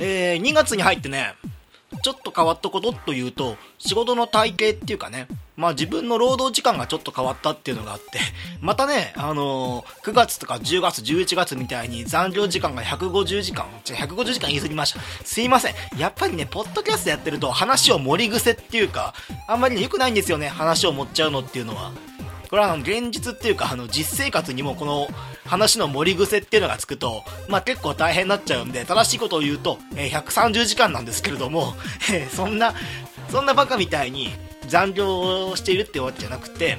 えー、2月に入ってね、ちょっと変わったことというと、仕事の体系っていうかね、まあ自分の労働時間がちょっと変わったっていうのがあって、またね、あのー、9月とか10月、11月みたいに残業時間が150時間、違う、150時間言い過ぎました。すいません。やっぱりね、ポッドキャストやってると話を盛り癖っていうか、あんまりね、良くないんですよね、話を持っちゃうのっていうのは。これはあの現実っていうかあの実生活にもこの話の盛り癖っていうのがつくと、まあ、結構大変になっちゃうんで正しいことを言うと、えー、130時間なんですけれども、えー、そんなそんなバカみたいに残業をしているってわけじゃなくて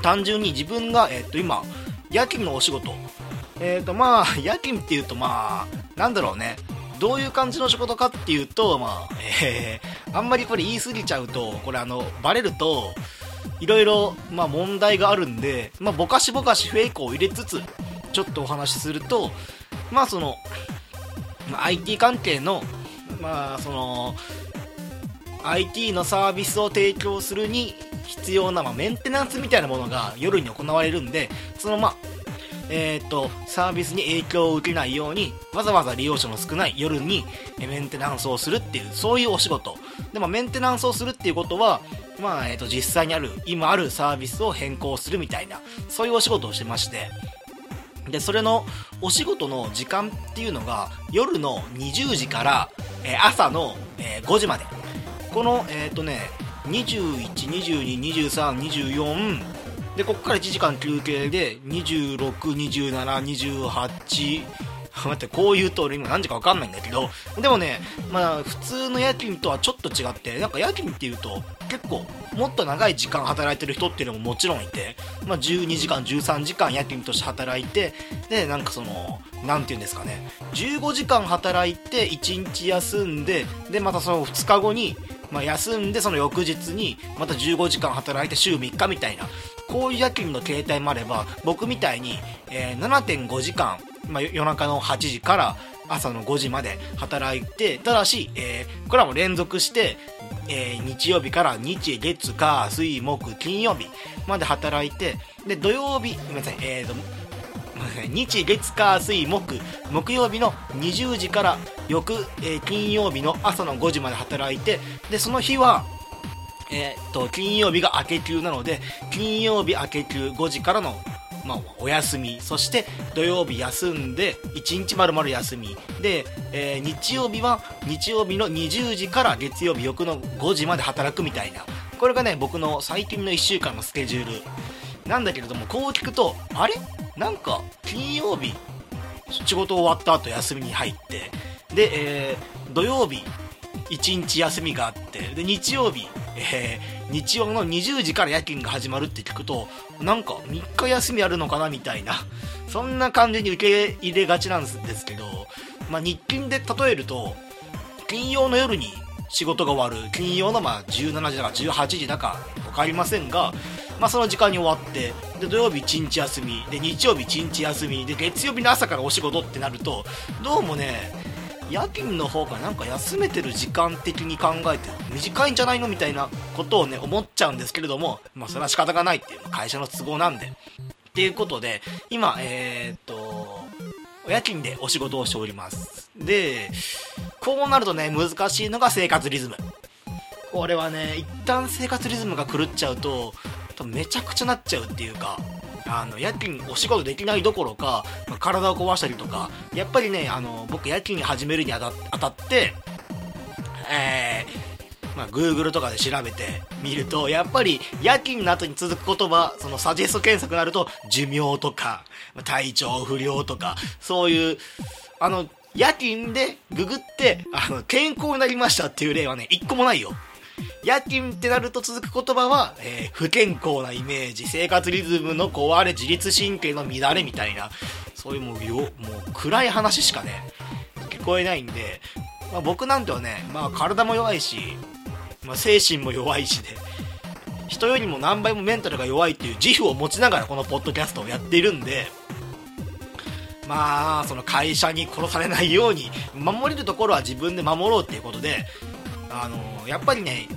単純に自分が、えー、と今夜勤のお仕事えっ、とまあ夜勤っていうとまあなんだろうね。どういう感じの仕事かっていうと、まあ、えー、あんまりこれ言い過ぎちゃうと、これあの、バレると、いろいろ、まあ、問題があるんで、まあ、ぼかしぼかしフェイクを入れつつ、ちょっとお話しすると、まあ、その、まあ、IT 関係の、まあ、その、IT のサービスを提供するに必要な、まあ、メンテナンスみたいなものが夜に行われるんで、その、まあ、えっ、と、サービスに影響を受けないように、わざわざ利用者の少ない夜にメンテナンスをするっていう、そういうお仕事。でも、メンテナンスをするっていうことは、まあ、えっ、と、実際にある、今あるサービスを変更するみたいな、そういうお仕事をしてまして、で、それのお仕事の時間っていうのが、夜の20時から、えー、朝の、えー、5時まで。この、えっ、ー、とね、21、22、23、24、で、ここから1時間休憩で、26、27、28、待って、こう言うと俺今何時か分かんないんだけど、でもね、まあ普通の夜勤とはちょっと違って、なんか夜勤っていうと結構もっと長い時間働いてる人っていうのももちろんいて、まあ12時間、13時間夜勤として働いて、で、なんかその、なんて言うんですかね、15時間働いて1日休んで、で、またその2日後に、まあ、休んでその翌日にまた15時間働いて週3日みたいなこういう夜勤の形態もあれば僕みたいに、えー、7.5時間まあ、夜中の8時から朝の5時まで働いて、ただし、えー、これはもう連続して、えー、日曜日から日、月、火、水、木、金曜日まで働いて、で、土曜日、ごめんなさい、えーと、日、月、火、水、木、木曜日の20時から翌、えー、金曜日の朝の5時まで働いて、で、その日は、えー、っと、金曜日が明け休なので、金曜日明け休5時からのまあ、お休み。そして土曜日休んで1日まるまる休み。で、えー、日曜日は日曜日の20時から月曜日翌の5時まで働くみたいな。これがね僕の最近の1週間のスケジュールなんだけれどもこう聞くとあれ？なんか金曜日仕事終わった後休みに入ってで、えー、土曜日1日休みがあってで日曜日、えー、日曜の20時から夜勤が始まるって聞くとなんか3日休みあるのかなみたいなそんな感じに受け入れがちなんですけど、まあ、日勤で例えると金曜の夜に仕事が終わる金曜のまあ17時だか18時だか分かりませんが、まあ、その時間に終わってで土曜日1日休み。で日曜日1日休み。で月曜日の朝からお仕事ってなるとどうもね夜勤の方がなんか休めてる時間的に考えて短いんじゃないのみたいなことをね思っちゃうんですけれどもまあそれは仕方がないっていう会社の都合なんで。っていうことで今えー、っとお夜勤でお仕事をしております。でこうなるとね難しいのが生活リズム。これはね一旦生活リズムが狂っちゃうとめちゃくちゃなっちゃうっていうかあの夜勤お仕事できないどころか、ま、体を壊したりとかやっぱりねあの僕夜勤始めるにあたってえー、まあ、Google とかで調べてみるとやっぱり夜勤の後に続く言葉そのサジェスト検索になると寿命とか体調不良とかそういうあの夜勤でググってあの健康になりましたっていう例はね一個もないよ。夜勤ってなると続く言葉は、えー、不健康なイメージ、生活リズムの壊れ、自律神経の乱れみたいな、そういうもうよ、もう暗い話しかね、聞こえないんで、まあ、僕なんてはね、まあ体も弱いし、まあ、精神も弱いしで、人よりも何倍もメンタルが弱いっていう自負を持ちながらこのポッドキャストをやっているんで、まあ、その会社に殺されないように、守れるところは自分で守ろうっていうことで、あのやっぱりね、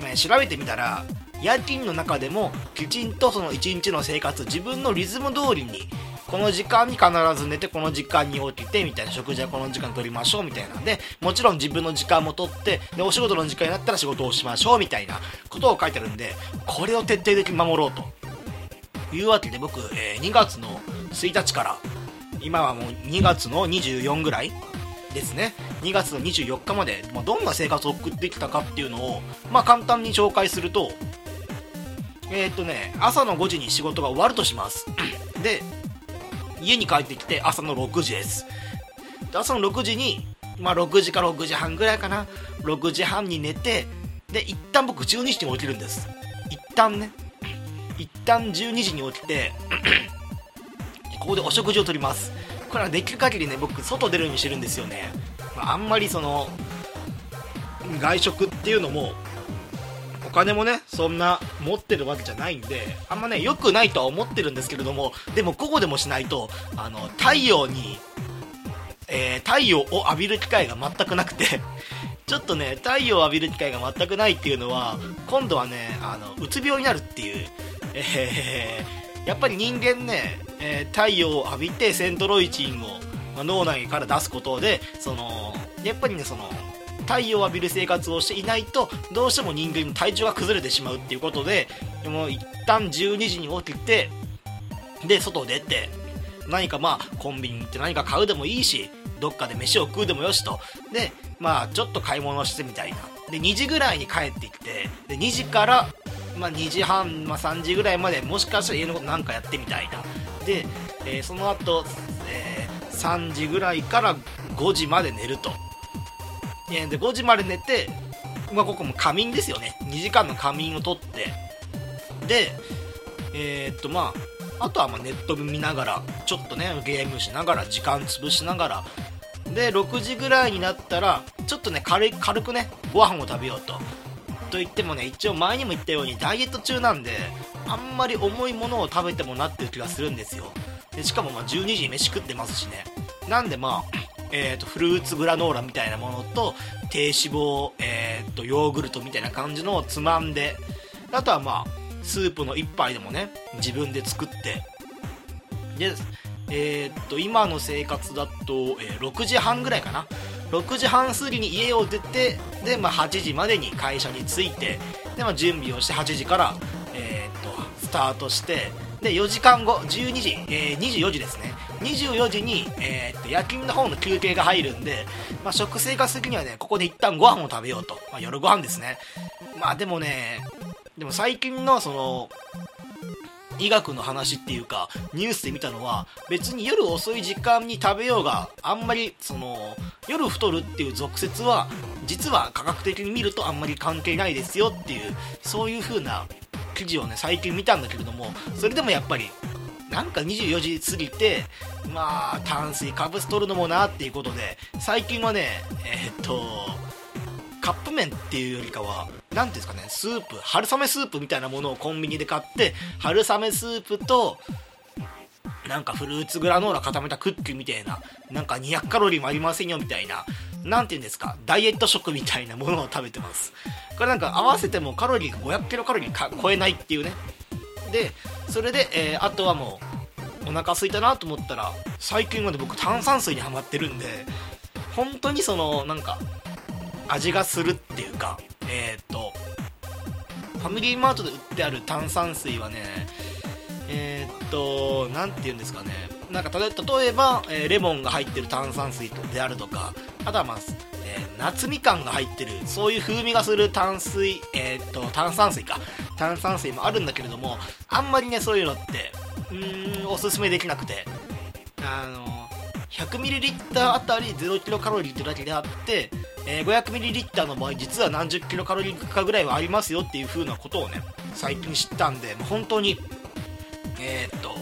ね調べてみたら夜勤の中でもきちんとその一日の生活自分のリズム通りにこの時間に必ず寝てこの時間に起きてみたいな食事はこの時間取りましょうみたいなんでもちろん自分の時間も取ってでお仕事の時間になったら仕事をしましょうみたいなことを書いてあるんでこれを徹底的に守ろうと。いうわけで僕、えー、2月の1日から今はもう2月の24ぐらいですね。2月の24日まで、まあ、どんな生活を送ってきたかっていうのを、まあ、簡単に紹介するとえー、っとね朝の5時に仕事が終わるとします。で家に帰ってきて朝の6時です。で朝の6時にまあ6時か6時半ぐらいかな。6時半に寝てで一旦僕12時に起きるんです。一旦ね。一旦12時に起きて ここでお食事をとります。これはできる限りね僕外出るようにしてるんですよね、あ、んまりその外食っていうのもお金もねそんな持ってるわけじゃないんであんまね良くないとは思ってるんですけれどもでも午後でもしないとあの太陽にえー、太陽を浴びる機会が全くなくて ちょっとね太陽を浴びる機会が全くないっていうのは今度はねあのうつ病になるっていう、えー、やっぱり人間ね、えー、太陽を浴びてセントロイチンを、まあ、脳内から出すことでそのやっぱりねその太陽を浴びる生活をしていないとどうしても人間の体調が崩れてしまうっていうことででも一旦12時に起きてで外出て何かまあコンビニ行って何か買うでもいいしどっかで飯を食うでもよしと。でまあちょっと買い物してみたいな。で2時ぐらいに帰ってきてで2時からまあ、2時半、まあ、3時ぐらいまでもしかしたら家のことなんかやってみたいな。で、えー、その後、えー、3時ぐらいから5時まで寝ると。で5時まで寝て、まあ、ここも仮眠ですよね。2時間の仮眠をとって。でえー、っとまああとはまネット見ながらちょっとねゲームしながら時間潰しながら。で6時ぐらいになったらちょっとね軽軽くねご飯を食べようと。と言ってもね一応前にも言ったようにダイエット中なんであんまり重いものを食べてもなってる気がするんですよ。でしかもま12時に飯食ってますしね。なんでまあえーと、フルーツグラノーラみたいなものと低脂肪、えーと、ヨーグルトみたいな感じのをつまんであとはまあスープの1杯でもね自分で作って。でえー、っと今の生活だと、えー、6時半ぐらいかな。6時半過ぎに家を出てで、まあ、8時までに会社に着いてで、まあ、準備をして8時から、えー、とスタートしてで4時間後12時、えー、24時ですね。24時に、えー、っと夜勤の方の休憩が入るんで、まあ、食生活的にはねここで一旦ご飯を食べようと、まあ、夜ご飯ですね。まあでもねでも最近のその医学の話っていうかニュースで見たのは別に夜遅い時間に食べようがあんまりその夜太るっていう俗説は実は科学的に見るとあんまり関係ないですよっていうそういう風な記事をね最近見たんだけれどもそれでもやっぱりなんか24時過ぎてまあ炭水化物取るのもなっていうことで最近はねえー、っとカップ麺っていうよりかは何ていうんですかねスープ春雨スープみたいなものをコンビニで買って春雨スープとなんかフルーツグラノーラ固めたクッキーみたいななんか200カロリーもありませんよみたいな何て言うんですかダイエット食みたいなものを食べてます。これなんか合わせてもカロリーが500キロカロリーか超えないっていうね。でそれで、えー、あとはもうお腹空いたなと思ったら最近まで僕炭酸水にはまってるんで本当にそのなんか味がするっていうかえっ、とファミリーマートで売ってある炭酸水はねえっ、と何て言うんですかね。なんか例えば、えー、レモンが入ってる炭酸水であるとかあとはまあ、えー、夏みかんが入ってるそういう風味がする炭水えっと炭酸水か。炭酸水もあるんだけれどもあんまりねそういうのってうんおすすめできなくて。あの 100ml あたり 0kcal ってだけであってえー、500ml の場合実は何十キロカロリーかぐらいはありますよっていう風なことをね最近知ったんでもう本当にえー、っと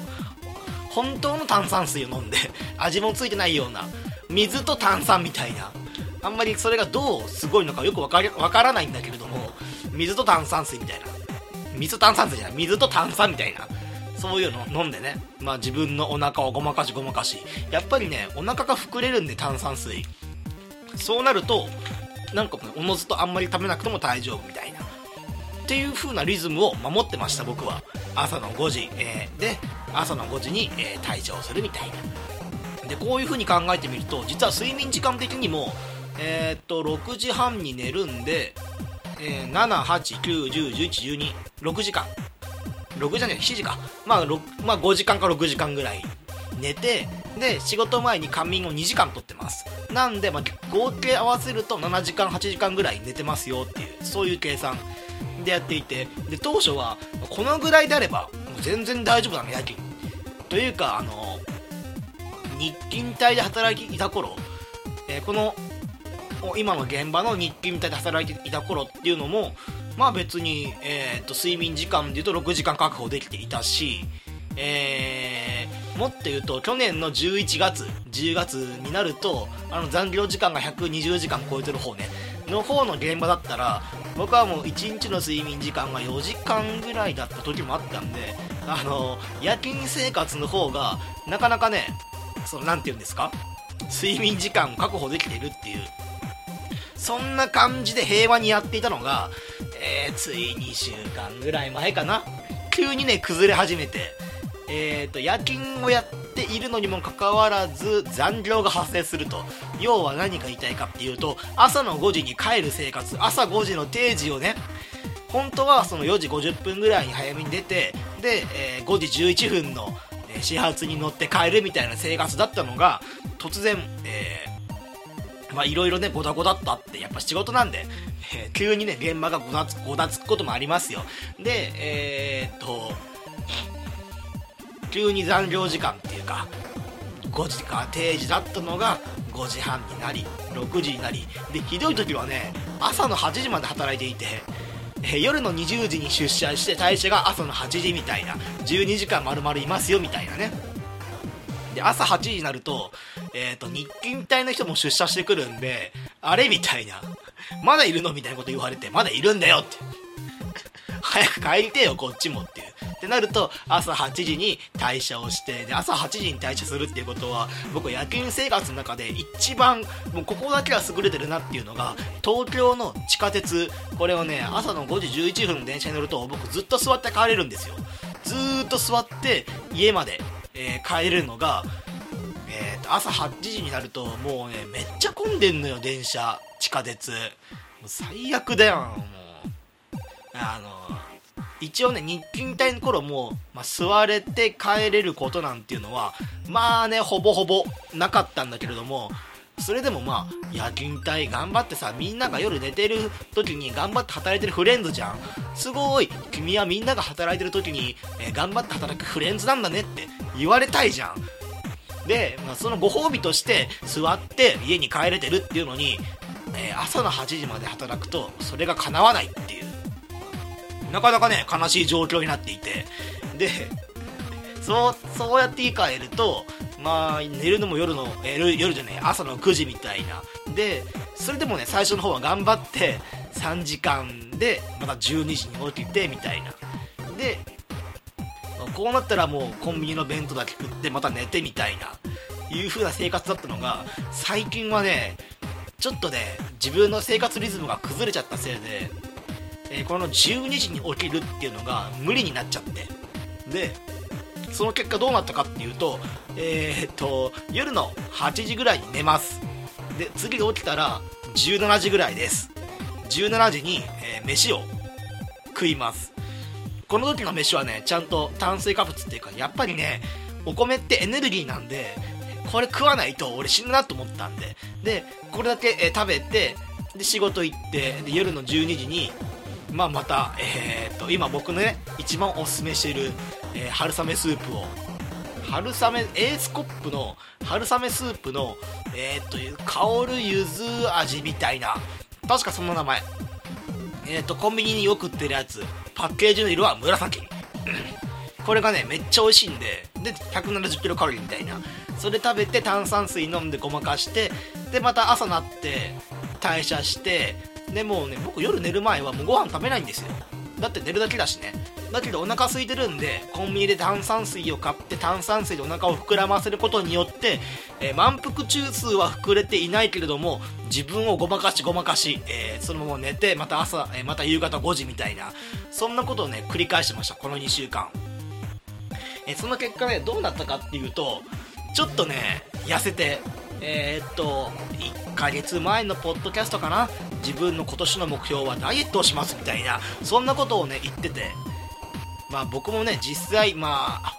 本当の炭酸水を飲んで 味もついてないような水と炭酸みたいな。あんまりそれがどうすごいのかよくわかからないんだけれども水と炭酸水みたいな。水炭酸水じゃない。水と炭酸みたいな。そういうの飲んでね、まあ自分のお腹をごまかしごまかし、やっぱりね、お腹が膨れるんで炭酸水。そうなるとなんかおのずとあんまり食べなくても大丈夫みたいな。っていう風なリズムを守ってました僕は。朝の5時、えー、で朝の5時に、えー、退場するみたいな。でこういう風に考えてみると実は睡眠時間的にもえー、っと6時半に寝るんで、えー、789101112 6時間。6じゃねえ7時か、まあ、まあ5時間か6時間ぐらい。寝てで仕事前に仮眠を2時間とってます。なんで、まあ、合計合わせると7時間8時間ぐらい寝てますよっていうそういう計算でやっていてで当初はこのぐらいであればもう全然大丈夫なの夜勤。というかあの日勤帯で働いていた頃、えー、この今の現場の日勤帯で働いていた頃っていうのもまあ別に、えー、と睡眠時間でいうと6時間確保できていたし、えー、もっと言うと去年の11月10月になるとあの残業時間が120時間超えてる方ね。の方の現場だったら僕はもう1日の睡眠時間が4時間ぐらいだった時もあったんであの夜勤生活の方がなかなかねその何て言うんですか？睡眠時間を確保できてるっていう。そんな感じで平和にやっていたのが、えー、つい2週間ぐらい前かな。急にね崩れ始めて。えーと、夜勤をやっているのにもかかわらず残業が発生すると要は何が言いたいかっていうと朝の5時に帰る生活朝5時の定時をね本当はその4時50分ぐらいに早めに出てで、えー、5時11分の始発に乗って帰るみたいな生活だったのが突然、えー、いろいろね、ごだごだっとあって、やっぱ仕事なんで、えー、急にね、現場がごだつごだつくこともありますよ。で、えー、っと、急に残業時間っていうか5時か定時だったのが5時半になり6時になりでひどい時はね朝の8時まで働いていてえ夜の20時に出社して退社が朝の8時みたいな12時間丸々いますよみたいなね。で朝8時になると,、えーと、日勤隊の人も出社してくるんであれみたいな。まだいるのみたいなこと言われてまだいるんだよって。早く帰りてよこっちもっていう。ってなると朝8時に退社をしてで朝8時に退社するっていうことは僕野球生活の中で一番もうここだけは優れてるなっていうのが東京の地下鉄。これをね朝の5時11分の電車に乗ると僕ずっと座って帰れるんですよ。ずーっと座って家まで、えー、帰れるのがえー、と朝8時になるともうねめっちゃ混んでんのよ電車地下鉄。もう最悪だよもう。あの一応ね日勤帯の頃も、まあ、座れて帰れることなんていうのはまあねほぼほぼなかったんだけれどもそれでもまあ夜勤帯頑張ってさみんなが夜寝てる時に頑張って働いてるフレンズじゃん。すごい君はみんなが働いてる時に、えー、頑張って働くフレンズなんだねって言われたいじゃん。で、まあ、そのご褒美として座って家に帰れてるっていうのに、えー、朝の8時まで働くとそれが叶わないってなかなかね、悲しい状況になっていて、で、そう、そうやって言い換えると、まあ、寝るのも夜の、夜じゃない、朝の9時みたいな。で、それでもね、最初の方は頑張って、3時間で、また12時に起きて、みたいな。で、こうなったらもうコンビニの弁当だけ食って、また寝てみたいな、いう風な生活だったのが、最近はね、ちょっとね、自分の生活リズムが崩れちゃったせいで、え、この12時に起きるっていうのが無理になっちゃって。でその結果どうなったかっていうとえー、っと夜の8時ぐらいに寝ます。で次が起きたら17時ぐらいです。17時に、え、飯を食います。この時の飯はねちゃんと炭水化物っていうかやっぱりねお米ってエネルギーなんでこれ食わないと俺死ぬなと思ったんで。でこれだけ、え、食べてで仕事行ってで夜の12時にまあ、また、えー、と今僕のね一番おすすめしている、えー、春雨スープを春雨エースコップの春雨スープのえー、っと香るゆず味みたいな確かそんな名前。えー、っとコンビニによく売ってるやつパッケージの色は紫。これがねめっちゃ美味しいんでで170キロカロリーみたいな。それ食べて炭酸水飲んでごまかしてでまた朝なって代謝してでもうね僕夜寝る前はもうご飯食べないんですよ。だって寝るだけだしね。だけどお腹空いてるんでコンビニで炭酸水を買って炭酸水でお腹を膨らませることによって、えー、満腹中枢は膨れていないけれども自分をごまかしごまかし、えー、そのまま寝てまた朝、えー、また夕方5時みたいなそんなことをね繰り返してましたこの2週間。えその結果ねどうなったかっていうとちょっとね痩せてえー、っと1ヶ月前のポッドキャストかな？自分の今年の目標はダイエットをしますみたいなそんなことをね言ってて。まあ僕もね実際まあ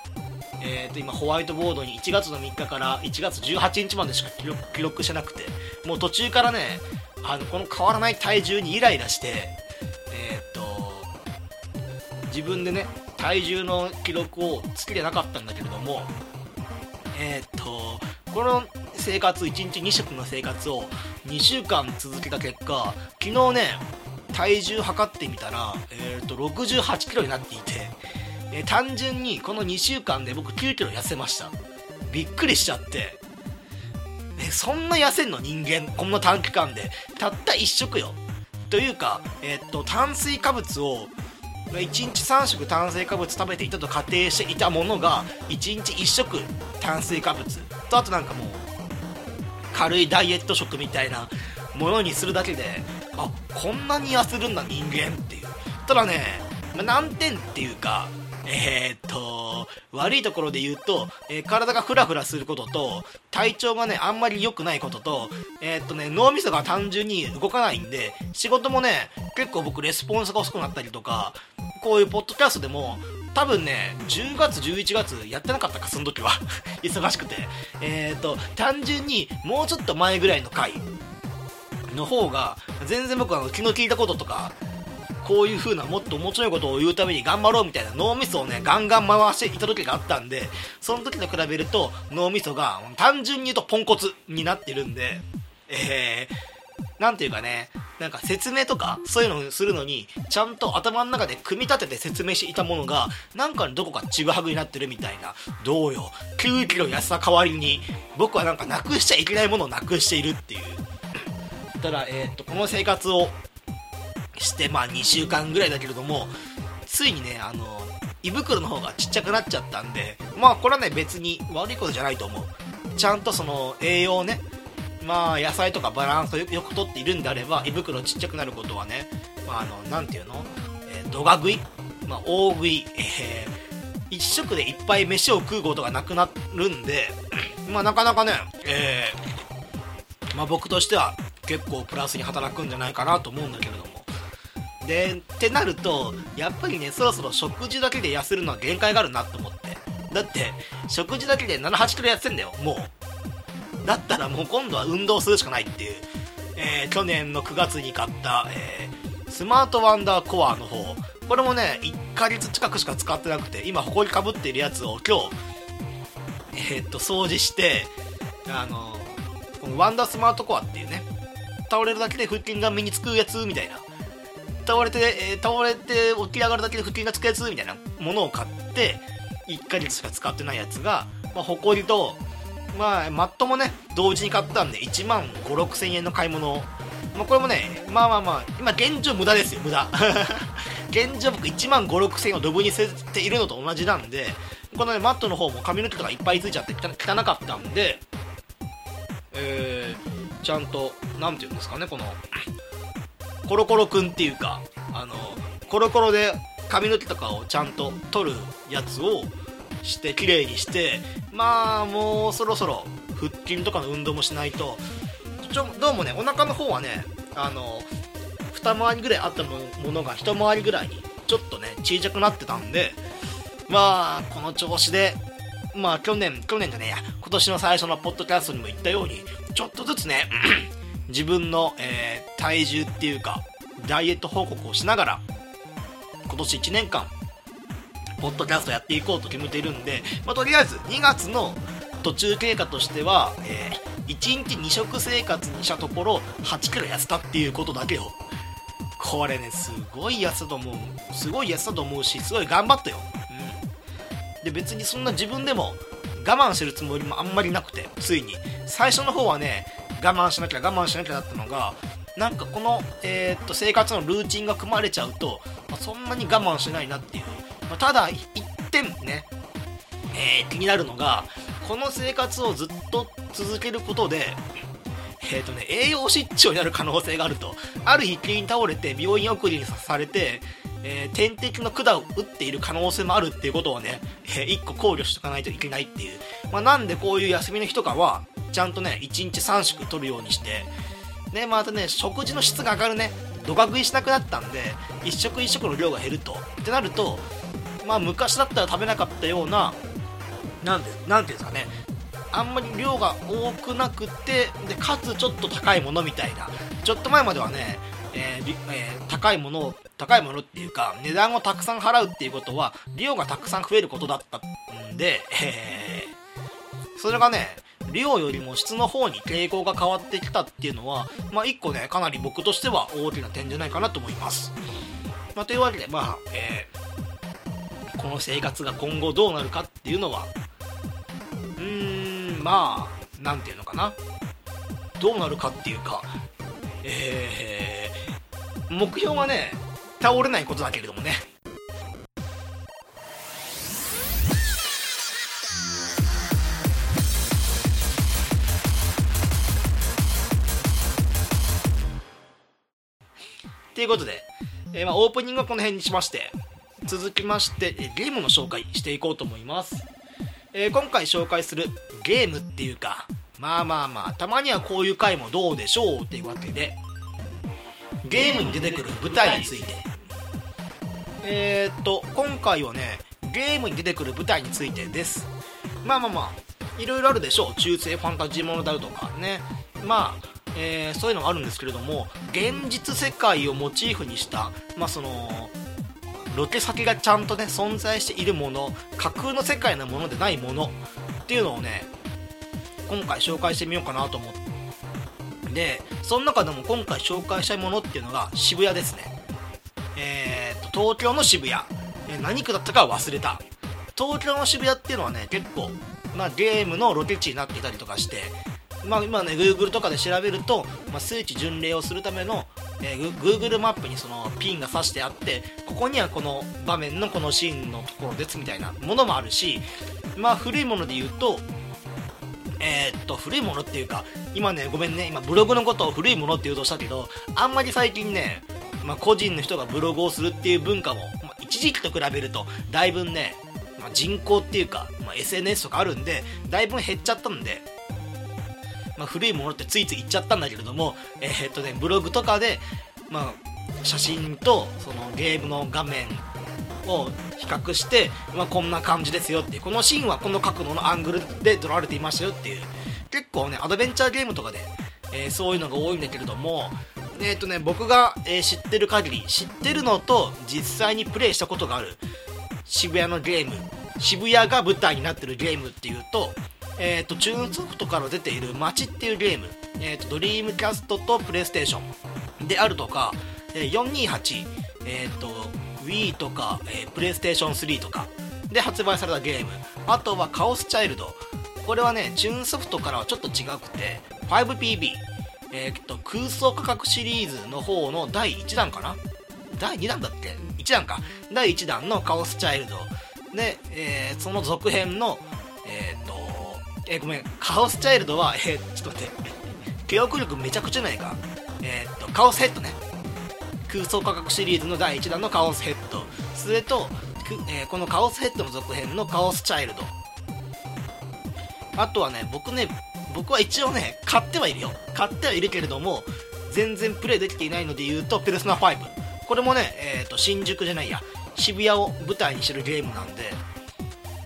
えー、と今ホワイトボードに1月の3日から1月18日までしか記録してなくて。もう途中からねあのこの変わらない体重にイライラしてえっ、と自分でね体重の記録をつけてなかったんだけれどもえっ、とこの生活1日2食の生活を2週間続けた結果昨日ね体重測ってみたら、えーと、6 8キロになっていて、えー、単純にこの2週間で僕9キロ痩せました。びっくりしちゃって。えそんな痩せんの人間こんな短期間で。たった1食よ。というか、えーと、炭水化物を1日3食炭水化物食べていたと仮定していたものが1日1食炭水化物。とあとなんかもう軽いダイエット食みたいなものにするだけであこんなに痩せるんだ人間っていう。ただね、ま、難点っていうかえー、っと悪いところで言うと、えー、体がフラフラすることと体調がねあんまり良くないこととえー、っとね脳みそが単純に動かないんで仕事もね結構僕レスポンスが遅くなったりとかこういうポッドキャストでも多分ね10月11月やってなかったかその時は。忙しくて。えっ、ー、と単純にもうちょっと前ぐらいの回の方が全然僕は気の利いたこととかこういう風なもっと面白いことを言うために頑張ろうみたいな脳みそをねガンガン回していた時があったんでその時と比べると脳みそが単純に言うとポンコツになってるんでえー、なんていうかね、なんか説明とか、そういうのをするのに、ちゃんと頭の中で組み立てて説明していたものが、なんかどこかちぐはぐになってるみたいな、どうよ、9キロ痩せた代わりに、僕はなんかなくしちゃいけないものをなくしているっていう。ただ、えー、っと、この生活をして、まあ2週間ぐらいだけれども、ついにね、あの、胃袋の方がちっちゃくなっちゃったんで、まあこれはね、別に悪いことじゃないと思う。ちゃんとその栄養をね、まあ野菜とかバランスをよくとっているんであれば胃袋ちっちゃくなることはね、まあ、あのなんていうの、えー、どが食い、まあ、大食い、えー、一食でいっぱい飯を食うことがなくなるんで、まあなかなかね、えー、まあ僕としては結構プラスに働くんじゃないかなと思うんだけれども。で、ってなると、やっぱりね、そろそろ食事だけで痩せるのは限界があるなと思って。だって、食事だけで7、8キロ痩せんだよ、もう。だったらもう今度は運動するしかないっていう、えー、去年の9月に買った、えー、スマートワンダーコアの方。これもね1ヶ月近くしか使ってなくて今ほこりかぶっているやつを今日えー、っと掃除してあのこのワンダースマートコアっていうね倒れるだけで腹筋が身につくやつみたいな。倒れて、えー、倒れて起き上がるだけで腹筋がつくやつみたいなものを買って1ヶ月しか使ってないやつが、まあ、ほこりとまあ、マットもね、同時に買ったんで、1万5、6千円の買い物まあ、これもね、まあまあまあ、今現状無駄ですよ、無駄。現状僕1万5、6千円をドブに捨てているのと同じなんで、このね、マットの方も髪の毛とかいっぱいついちゃって汚かったんで、えー、ちゃんと、なんていうんですかね、この、コロコロくんっていうか、あの、コロコロで髪の毛とかをちゃんと取るやつを、して綺麗にしてまあもうそろそろ腹筋とかの運動もしないとちょどうもねお腹の方はねあの二回りぐらいあったものが一回りぐらいにちょっとね小さくなってたんでまあこの調子でまあ去年去年じゃねえや今年の最初のポッドキャストにも言ったようにちょっとずつね 自分の、えー、体重っていうかダイエット報告をしながら今年1年間ポッドキャストやっていこうと決めてるんで、まあ、とりあえず2月の途中経過としては、えー、1日2食生活にしたところ8キロ痩せたっていうことだけよ。これねすごい痩せたと思う。すごい痩せたと思うしすごい頑張ったよ、うん、で別にそんな自分でも我慢してるつもりもあんまりなくてついに。最初の方はね我慢しなきゃ我慢しなきゃだったのがなんかこの、えー、っと生活のルーチンが組まれちゃうと、まあ、そんなに我慢しないなっていう。ま、ただ一点ね、えー、気になるのがこの生活をずっと続けることでえーとね、栄養失調になる可能性があるとある日急に倒れて病院送りにされて、えー、天敵の管を打っている可能性もあるっていうことをね、えー、1個考慮しておかないといけないっていう。まあ、なんでこういう休みの日とかは、ちゃんとね、1日3食取るようにして、ね、またね、食事の質が上がるね、どか食いしなくなったんで、1食1食の量が減ると。ってなると、まあ、昔だったら食べなかったような、なんで、なんていうんですかね、あんまり量が多くなくて、で、かつちょっと高いものみたいな。ちょっと前まではね、えーえー、高いものを、高いものっていうか、値段をたくさん払うっていうことは、量がたくさん増えることだったんで、えー、それがね、量よりも質の方に傾向が変わってきたっていうのは、まあ、一個ね、かなり僕としては大きな点じゃないかなと思います。まあ、というわけで、まあ、えー、この生活が今後どうなるかっていうのは、うーん、まあ、なんていうのかな。どうなるかっていうか、えー、目標はね、倒れないことだけれどもね。ということで、えー、まあ、オープニングはこの辺にしまして、続きまして、ゲームの紹介していこうと思います。えー、今回紹介するゲームっていうか、まあまあまあ、たまにはこういう回もどうでしょうっていうわけで、ゲームに出てくる舞台について。えー、っと、今回はね、ゲームに出てくる舞台についてです。まあまあまあ、いろいろあるでしょう。中世ファンタジーものだとかね。まあ、えー、そういうのがあるんですけれども、現実世界をモチーフにした、まあその、ロケ先がちゃんとね、存在しているもの、架空の世界のものでないものっていうのをね、今回紹介してみようかなと思って。でその中でも今回紹介したいものっていうのが渋谷ですね。えー、っと東京の渋谷、何区だったか忘れた。東京の渋谷っていうのはね結構、まあ、ゲームのロケ地になっていたりとかしてまあ、今ね Google とかで調べると、まあ、数値巡礼をするための、えー、Google マップにそのピンが刺してあってここにはこの場面のこのシーンのところですみたいなものもあるしまあ古いもので言うとえー、っと、古いものっていうか、今ね、ごめんね、今ブログのことを古いものって言うとしたけど、あんまり最近ね、まあ、個人の人がブログをするっていう文化も、まあ、一時期と比べると、だいぶね、まあ、人口っていうか、ま SNS とかあるんで、だいぶ減っちゃったんで、まあ、古いものってついつい言っちゃったんだけれども、えー、っとね、ブログとかで、まあ、写真とそのゲームの画面を比較して、まあ、こんな感じですよっていうこのシーンはこの角度のアングルで撮られていましたよっていう結構ねアドベンチャーゲームとかで、えー、そういうのが多いんだけれどもえっ、ー、とね僕が、えー、知ってる限り知ってるのと実際にプレイしたことがある渋谷のゲーム渋谷が舞台になってるゲームっていうとえ、ー、と、チューンソフトから出ている街っていうゲーム、え、ー、と、ドリームキャストとプレイステーション。であるとか、えー、428、えっ、と、Wii とか、えー、プレイステーション3とか。で発売されたゲーム。あとはカオスチャイルド。これはねチューンソフトからはちょっと違くて 5PB えー、っと空想価格シリーズの方の第1弾かな？第2弾だっけ？1弾か。第1弾のカオスチャイルド。で、えー、その続編のえー、っとえー、ごめん。カオスチャイルドはえー、ちょっと待って。記憶力めちゃくちゃないか。えっとカオスヘッドね。空想科学シリーズの第1弾のカオスヘッド。それと、え、このカオスヘッドの続編のカオスチャイルド。あとはね僕ね僕は一応ね買ってはいるよ。買ってはいるけれども全然プレイできていないので言うとペルソナ5これもね、えーと、新宿じゃないや。渋谷を舞台にしてるゲームなんで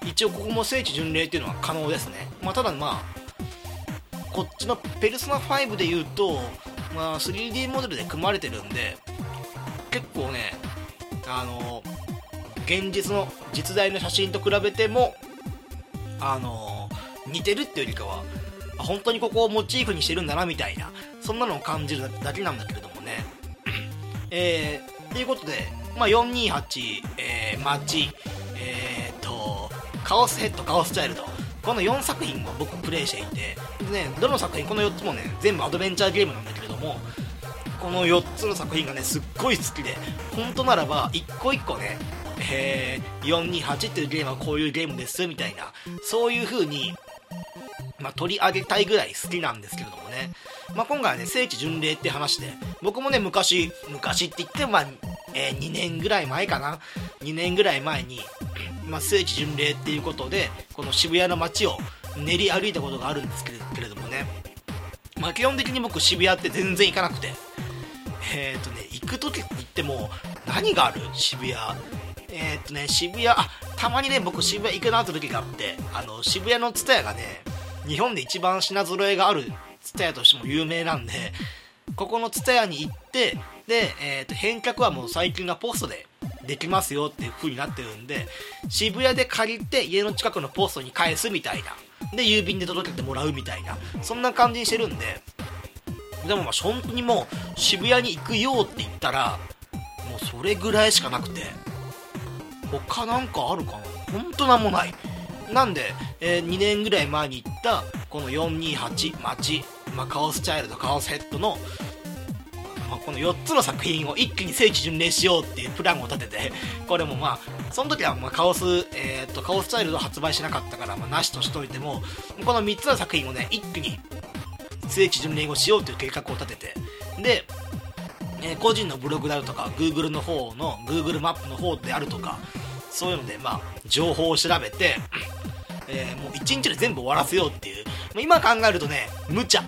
一応ここも聖地巡礼っていうのは可能ですね、まあ、ただまあこっちのペルソナ5で言うと、まあ、3D モデルで組まれてるんで結構ねあの現実の実在の写真と比べてもあの似てるっていうよりかは本当にここをモチーフにしてるんだなみたいなそんなのを感じるだけなんだけれどもね。えー、ということで、まあ、428、えー、街えー、っとカオスヘッドカオスチャイルド。この4作品も僕プレイしていて。でねどの作品この4つもね全部アドベンチャーゲームなんだけれどもこの4つの作品がねすっごい好きで。本当ならば一個一個ねえー、428っていうゲームはこういうゲームですみたいなそういう風にまあ、取り上げたいぐらい好きなんですけれどもね、まあ、今回はね聖地巡礼って話で僕もね昔昔って言ってもまあえー、2年ぐらい前かな。2年ぐらい前に、まあ、聖地巡礼っていうことでこの渋谷の街を練り歩いたことがあるんですけれどもね、まあ、基本的に僕渋谷って全然行かなくて。えっ、ー、とね行く時って言っても何がある？渋谷。えっ、ー、とね渋谷あたまにね僕渋谷行くなって時があってあの渋谷の蔦屋がね日本で一番品揃えがある蔦屋としても有名なんでここの蔦屋に行ってで、えー、と返却はもう最近はポストでできますよっていう風になってるんで渋谷で借りて家の近くのポストに返すみたいな。で郵便で届けてもらうみたいな。そんな感じにしてるんで。でもまあ本当にもう渋谷に行くよって言ったらもうそれぐらいしかなくて。他なんかあるかな？本当なんもない。なんで、えー、2年ぐらい前に行ったこの428街、まあ、カオスチャイルドカオスヘッドのま、この4つの作品を一気に聖地巡礼しようっていうプランを立てて、これもまあ、その時はまカオス、えー、っと、カオスチャイルド発売しなかったから、まあ、なしとしといても、この3つの作品をね、一気に聖地巡礼をしようという計画を立てて、で、え、個人のブログであるとか、Google の方の、Google マップの方であるとか、そういうので、まあ、情報を調べて、えー、もう1日で全部終わらせようっていう、今考えるとね、無茶。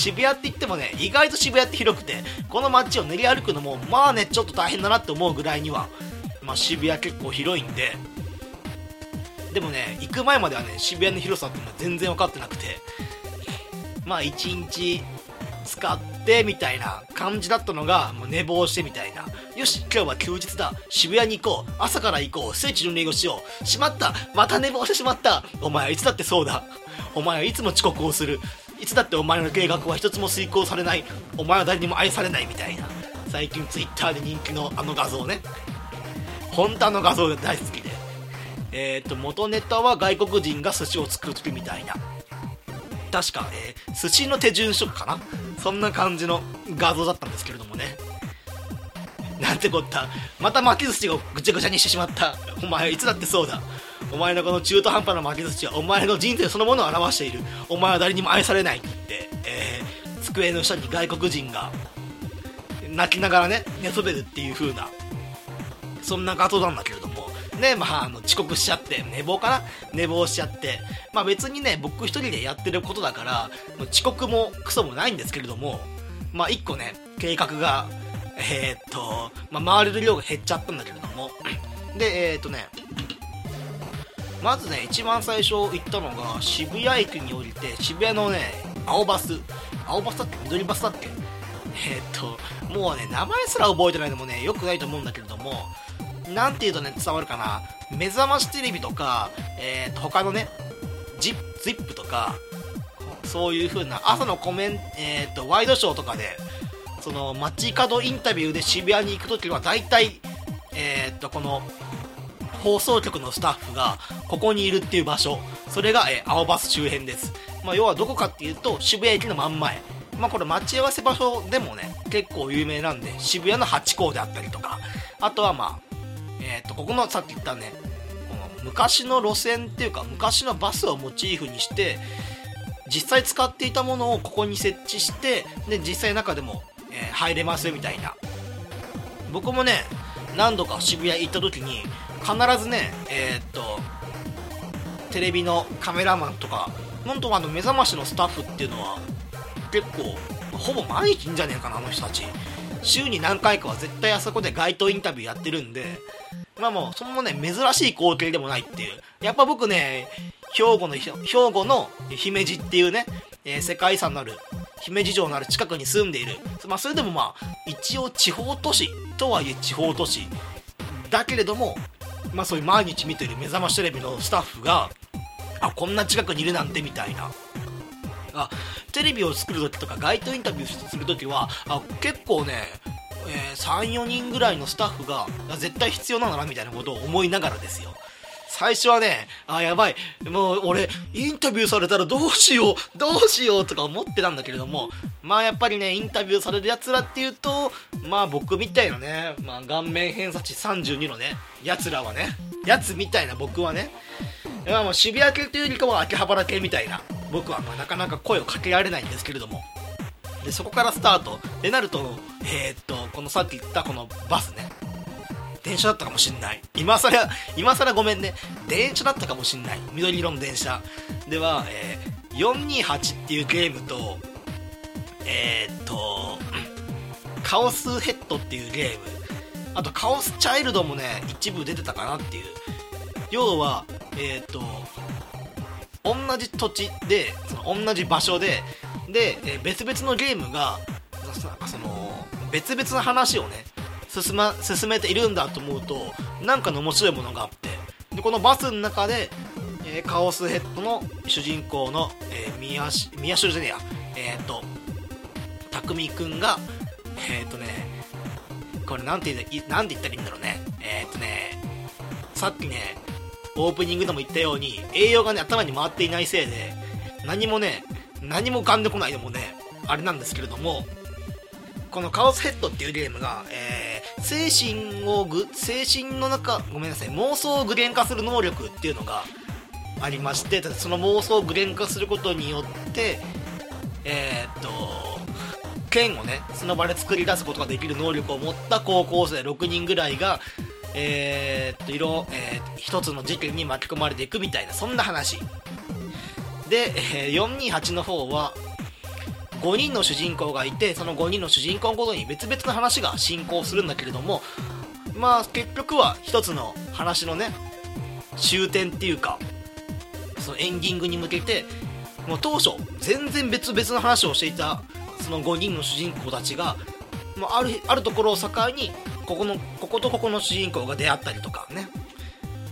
渋谷って言ってもね、意外と渋谷って広くて、この街を練り歩くのも、まあね、ちょっと大変だなって思うぐらいには、まあ渋谷結構広いんで、でもね、行く前まではね、渋谷の広さっていうのは全然分かってなくて、まあ一日使ってみたいな感じだったのが、もう寝坊してみたいな。よし、今日は休日だ。渋谷に行こう。朝から行こう。聖地巡礼をしよう。しまったまた寝坊してしまったお前はいつだってそうだ。お前はいつも遅刻をする。いつだってお前の計画は一つも遂行されない。お前は誰にも愛されないみたいな。最近 Twitter で人気のあの画像ね。本当あの画像が大好きで。えっ、と元ネタは外国人が寿司を作る時みたいな。確か、えー、寿司の手順書かな。そんな感じの画像だったんですけれどもね。なんてこった。また巻き寿司をぐちゃぐちゃにしてしまった。お前いつだってそうだ。お前のこの中途半端な負け寿司はお前の人生そのものを表している。お前は誰にも愛されないって、えー、机の下に外国人が泣きながらね寝そべるっていう風なそんな画像なんだけれども。ねまあ、あの遅刻しちゃって寝坊かな？寝坊しちゃって。まあ別にね僕一人でやってることだから遅刻もクソもないんですけれども。まあ1個ね計画がえー、っと、まあ、回れる量が減っちゃったんだけれども。でえー、っとねまずね一番最初行ったのが渋谷駅に降りて渋谷のね青バス。青バスだっけ？緑バスだっけ？えー、っともうね名前すら覚えてないのもねよくないと思うんだけれどもなんて言うとね伝わるかな？目覚ましテレビとか、えー、っと他のねジップとかそういう風な朝のコメン、えー、っとワイドショーとかでその街角インタビューで渋谷に行く時は大体えー、っとこの放送局のスタッフがここにいるっていう場所。それが、え、青バス周辺です、まあ、要はどこかっていうと渋谷駅の真ん前。まあこれ待ち合わせ場所でもね結構有名なんで渋谷のハチ公であったりとか。あとはまあえっ、とここのさっき言ったねこの昔の路線っていうか昔のバスをモチーフにして実際使っていたものをここに設置してで実際中でも、えー、入れますみたいな。僕もね何度か渋谷行った時に必ずねえー、っとテレビのカメラマンとか本当はあの目覚ましのスタッフっていうのは結構ほぼ毎日んじゃねえかなあの人たち。週に何回かは絶対あそこで街頭インタビューやってるんでまあもうそんなね珍しい光景でもないっていう。やっぱ僕ね兵庫の兵庫の姫路っていうね、えー、世界遺産のある姫路城のある近くに住んでいる。まあそれでもまあ一応地方都市とはいえ地方都市。だけれどもまあそういう毎日見てる目覚ましテレビのスタッフがあこんな近くにいるなんてみたいな。あテレビを作る時とか街頭インタビューする時はあ結構ね、えー、34人ぐらいのスタッフが絶対必要なのなみたいなことを思いながらですよ。最初はね、あ、やばい。もう俺、インタビューされたらどうしよう、どうしようとか思ってたんだけれども、まあやっぱりね、インタビューされる奴らっていうと、まあ僕みたいなね、まあ顔面偏差値32のね、奴らはね、奴みたいな僕はね、まあもう渋谷系というよりかは秋葉原系みたいな、僕はまあなかなか声をかけられないんですけれども、でそこからスタート。でなるとえー、っとこのさっき言ったこのバスね。電車だったかもしんない。今さら今さらごめんね。電車だったかもしんない。緑色の電車。では、えー、428っていうゲームとえー、っとカオスヘッドっていうゲーム。あとカオスチャイルドもね一部出てたかなっていう。要はえー、っと同じ土地でその同じ場所でで、えー、別々のゲームがその別々の話をね進,、ま、進めているんだと思うとなんかの面白いものがあって。でこのバスの中で、えー、カオスヘッドの主人公の、えー、宮宮代じゃねえや。えっ、ー、と匠くんがえっ、ー、とねこれなんて言なんて言ったらいいんだろうね。えっ、ー、とねさっきねオープニングでも言ったように栄養がね頭に回っていないせいで何もね何も浮かんでこないのもねあれなんですけれどもこのカオスヘッドっていうゲームが、えー、精神をぐ精神の中ごめんなさい妄想を具現化する能力っていうのがありましてその妄想を具現化することによってえー、っと剣をねその場で作り出すことができる能力を持った高校生6人ぐらいがえー、っと色、えー、一つの事件に巻き込まれていくみたいなそんな話。で、えー、428の方は5人の主人公がいてその5人の主人公ごとに別々の話が進行するんだけれどもまあ結局は一つの話のね終点っていうかそのエンディングに向けてもう当初全然別々の話をしていたその5人の主人公たちがもうあるあるところを境にここのこことここの主人公が出会ったりとかね。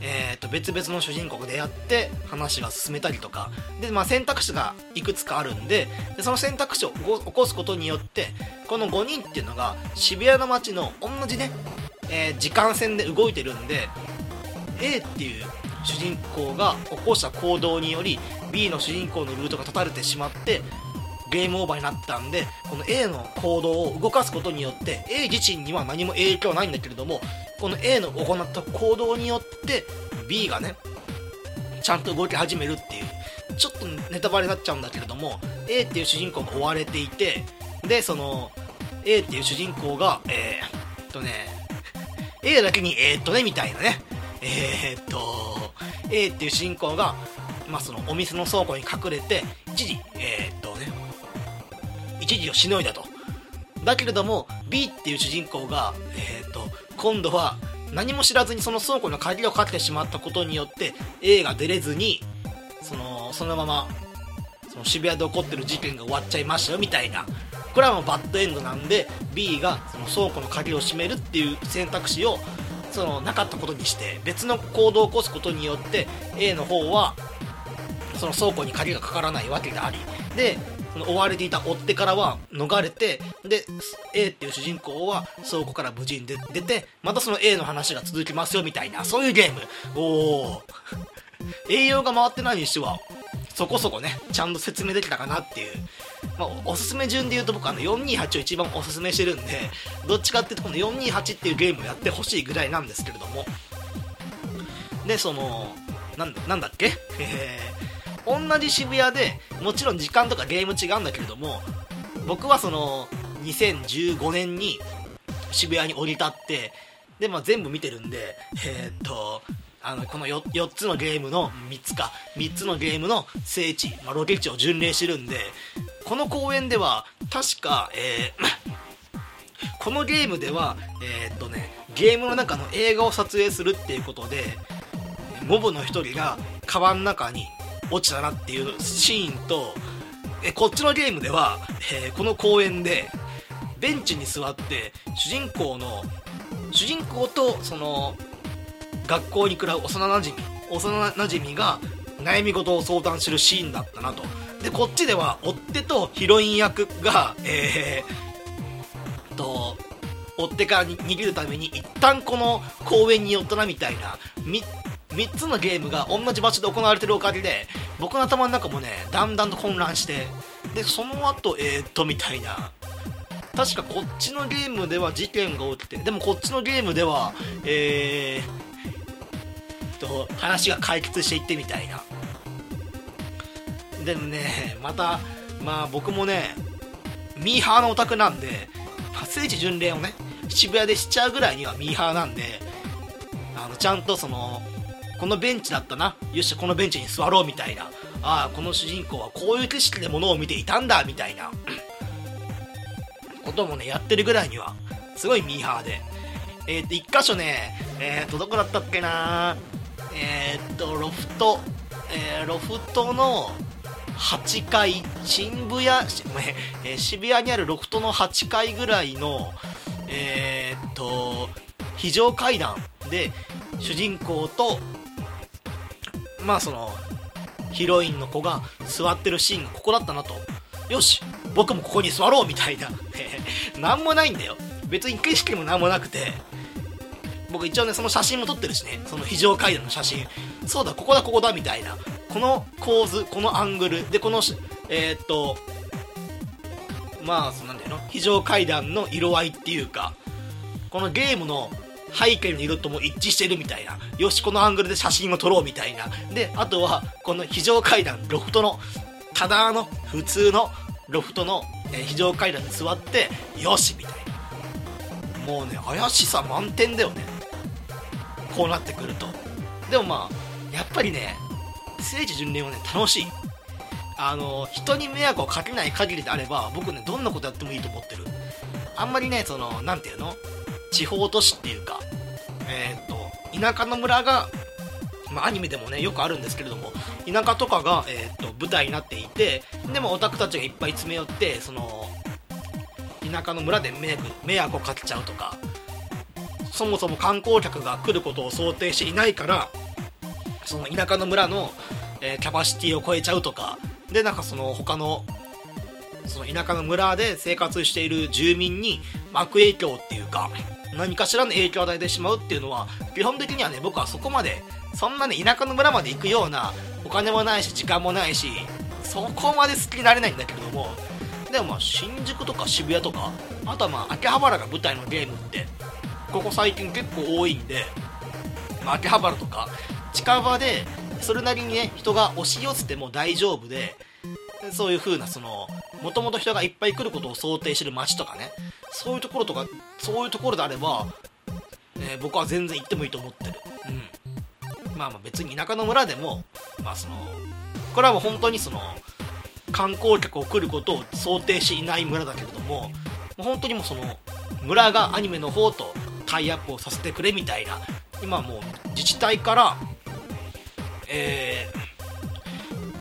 えー、と別々の主人公が出会って話が進めたりとか。で、まあ、選択肢がいくつかあるんででその選択肢を起こすことによってこの5人っていうのが渋谷の街の同じね、えー、時間線で動いてるんで A っていう主人公が起こした行動により B の主人公のルートが断たれてしまってゲームオーバーになったんでこの A の行動を動かすことによって A 自身には何も影響はないんだけれどもこの A の行った行動によって B がねちゃんと動き始めるっていうちょっとネタバレになっちゃうんだけれども A っていう主人公が追われていてでその A っていう主人公がえー、っとね A だけにえー、っとねみたいなね。えー、っと A っていう主人公がまあ、そのお店の倉庫に隠れて一時え、っとね一時をしのいだと。だけれども B っていう主人公が、えー、っと今度は何も知らずにその倉庫の鍵をかけてしまったことによって A が出れずにそのそのままその渋谷で起こってる事件が終わっちゃいましたよみたいな。これはもうバッドエンドなんで B がその倉庫の鍵を閉めるっていう選択肢をそのなかったことにして別の行動を起こすことによって A の方はその倉庫に鍵がかからないわけでありで追われていた追っ手からは逃れてで A っていう主人公は倉庫から無事に出てまたその A の話が続きますよみたいなそういうゲーム。おお 栄養が回ってないにしてはそこそこねちゃんと説明できたかなっていう、まあ、おすすめ順で言うと僕あの428を一番おすすめしてるんでどっちかっていうとこの428っていうゲームをやってほしいぐらいなんですけれども。でそのなんなんだっけ？えー。同じ渋谷でもちろん時間とかゲーム違うんだけれども僕はその2015年に渋谷に降り立ってで、まあ、全部見てるんでえー、っとあのこの 4, 4, つのゲームの3つか3つのゲームの聖地、まあ、ロケ地を巡礼してるんでこの公園では確か、えー、このゲームではえー、っとねゲームの中の映画を撮影するっていうことでモブの1人が川の中に落ちたなっていうシーンとえこっちのゲームでは、えー、この公園でベンチに座って主人公の主人公とその学校に来る幼なじみ幼なじみが悩み事を相談するシーンだったなと。でこっちでは追っ手とヒロイン役がえー、と追っ手から逃げるために一旦この公園に寄ったなみたいな3つのゲームが同じ場所で行われてるおかげで僕の頭の中もねだんだんと混乱してでその後えー、っとみたいな。確かこっちのゲームでは事件が起きてでもこっちのゲームではえー、と話が解決していってみたいな。でもねまたまあ僕もねミーハーなオタクなんで、聖地巡礼をね渋谷でしちゃうぐらいにはミーハーなんであのちゃんとそのこのベンチだったな。よしこのベンチに座ろうみたいな。ああこの主人公はこういう景色でものを見ていたんだみたいな。こともねやってるぐらいにはすごいミーハーで。えっ、ー、と1箇所ねえっ、ー、とどこだったっけな。えっ、ー、とロフト、えロフトの8階新部屋、えー、渋谷にあるロフトの8階ぐらいのえー、っと非常階段で主人公とまあそのヒロインの子が座ってるシーンがここだったなと。よし僕もここに座ろうみたいな。何もないんだよ。別に景色も何もなくて。僕一応ねその写真も撮ってるしね。その非常階段の写真。そうだここだここだみたいな。この構図このアングル。でこのえー、っとまあそなんだよな。非常階段の色合いっていうか。このゲームの背景の色とも一致してるみたいな。よしこのアングルで写真を撮ろうみたいな。であとはこの非常階段ロフトのただの普通のロフトの、え非常階段に座ってよしみたいな。もうね怪しさ満点だよね。こうなってくると。でもまあやっぱりね聖地巡礼はね楽しい。あの人に迷惑をかけない限りであれば僕ねどんなことやってもいいと思ってる。あんまりねその何ていうの？地方都市っていうかえー、っと田舎の村がまあ、アニメでもねよくあるんですけれども田舎とかが、えー、っと舞台になっていてでもオタクたちがいっぱい詰め寄ってその田舎の村で迷惑迷惑をかけちゃうとかそもそも観光客が来ることを想定していないからその田舎の村の、えー、キャパシティを超えちゃうとかでなんかその他のその田舎の村で生活している住民に悪影響っていうか何かしらの影響を与えてしまうっていうのは基本的にはね僕はそこまでそんなね田舎の村まで行くようなお金もないし時間もないしそこまで好きになれないんだけれどもでもまあ新宿とか渋谷とかあとはまあ秋葉原が舞台のゲームってここ最近結構多いんで、まあ、秋葉原とか近場でそれなりにね人が押し寄せても大丈夫でそういう風なそのもともと人がいっぱい来ることを想定してる街とかね。そういうところとかそういうところであれば、え、僕は全然行ってもいいと思ってる。うん。まあまあ別に田舎の村でもまあそのこれはもう本当にその観光客を来ることを想定していない村だけれどももう本当にもうその村がアニメの方とタイアップをさせてくれみたいな今もう自治体からえー、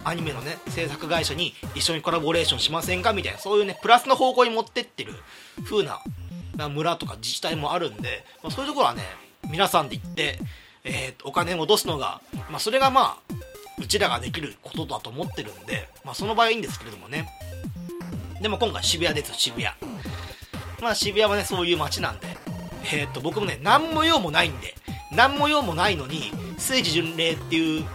アニメのね制作会社に一緒にコラボレーションしませんか？みたいな。そういうねプラスの方向に持ってってる風な村とか自治体もあるんで、まあ、そういうところはね皆さんで行って、えー、お金を戻すのが、まあ、それがまあうちらができることだと思ってるんで、まあ、その場合いいんですけれどもね。でも今回渋谷です渋谷。まあ渋谷はねそういう街なんで。えー、っと僕もね何も用もないんで。何も用もないのに聖地巡礼っていう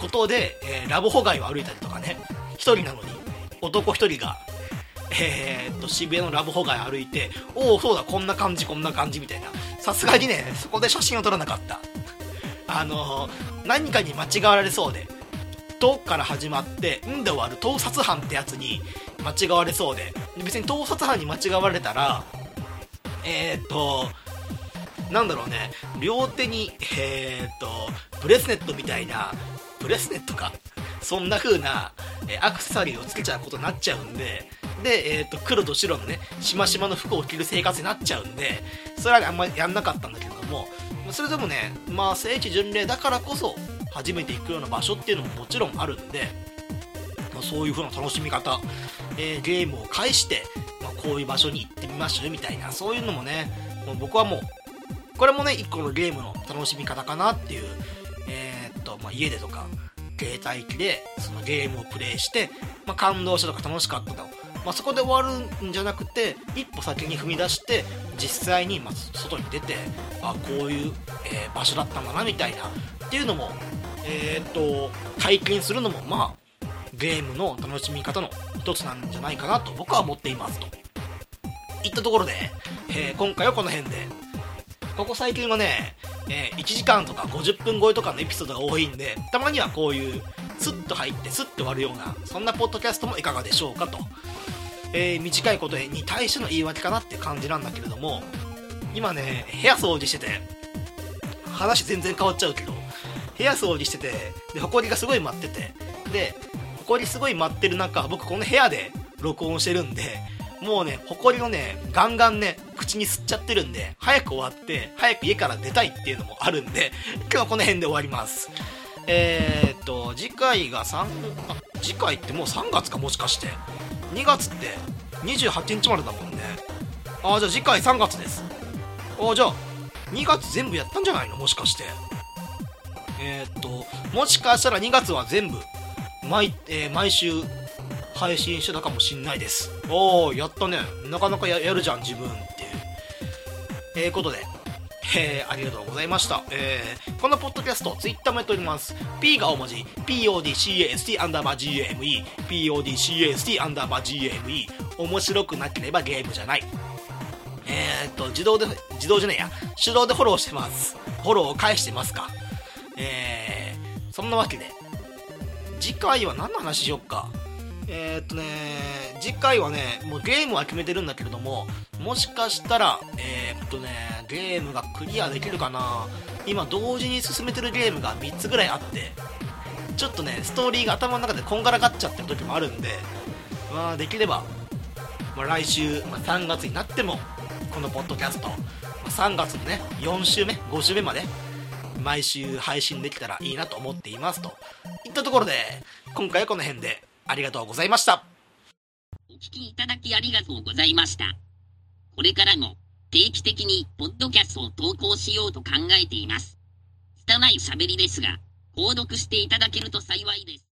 ことで、えー、ラブホ街を歩いたりとかね。1人なのに男1人がえー、っと渋谷のラブホ街歩いておおそうだこんな感じこんな感じみたいな。さすがにねそこで写真を撮らなかった。あのー、何かに間違われそうで「と」から始まって「ん」で終わる盗撮犯ってやつに間違われそうで別に盗撮犯に間違われたらえー、っとなんだろうね両手にえー、っとブレスネットみたいなブレスネットか？そんな風な、えアクセサリーをつけちゃうことになっちゃうんでで、えーと、黒と白のねしましまの服を着る生活になっちゃうんでそれは、あんまりやんなかったんだけれどもそれでもねまあ聖地巡礼だからこそ初めて行くような場所っていうのももちろんあるんで、まあ、そういう風な楽しみ方、えー、ゲームを介して、まあ、こういう場所に行ってみましょうみたいなそういうのもねもう僕はもうこれもね一個のゲームの楽しみ方かなっていう、と、まあ、家でとか携帯機でそのゲームをプレイして、まあ、感動したとか楽しかったと、まあ、そこで終わるんじゃなくて一歩先に踏み出して実際にま外に出てあこういう、えー、場所だったんだなみたいな。っていうのも、えー、っと体験するのもまあゲームの楽しみ方の一つなんじゃないかなと僕は思っていますと。いったところで、えー、今回はこの辺で。ここ最近はね、えー、1時間とか50分超えとかのエピソードが多いんで、たまにはこういう、スッと入ってスッと終わるような、そんなポッドキャストもいかがでしょうかと。えー、短いことに対しての言い訳かなって感じなんだけれども今ね部屋掃除してて話全然変わっちゃうけど部屋掃除しててで埃がすごい舞っててで埃すごい舞ってる中僕この部屋で録音してるんでもうね埃をねガンガンね口に吸っちゃってるんで早く終わって早く家から出たいっていうのもあるんで 今日はこの辺で終わります。えー、っと次回が3あ次回ってもう3月かもしかして。2月って28日までだもんね。ああじゃあ次回3月です。ああじゃあ2月全部やったんじゃないの？もしかして。えー、っともしかしたら2月は全部毎,、えー、毎週配信してたかもしんないですおおやったねなかなかやるじゃん自分っていうえー、ことでえー、ありがとうございました。えー、このポッドキャスト、ツイッターもやっております。P が大文字、PODCAST アンダーバー GAME、PODCAST アンダーバー GAME、面白くなければゲームじゃない。えー、っと、自動で、自動じゃねえや、手動でフォローしてます。フォローを返してますか。えー、そんなわけで、次回は何の話しよっか。えー、っとね、次回はね、もうゲームは決めてるんだけれども、もしかしたら、えー、っとね、ゲームがクリアできるかな。今同時に進めてるゲームが3つぐらいあって、ちょっとね、ストーリーが頭の中でこんがらがっちゃってる時もあるんで、まあ、できれば、まあ、来週、まあ、3月になっても、このポッドキャスト、まあ、3月のね、4週目、5週目まで、毎週配信できたらいいなと思っていますと。いったところで今回はこの辺で。ありがとうございました。お聞きいただきありがとうございました。これからも定期的にポッドキャストを投稿しようと考えています。拙い喋りですが購読していただけると幸いです。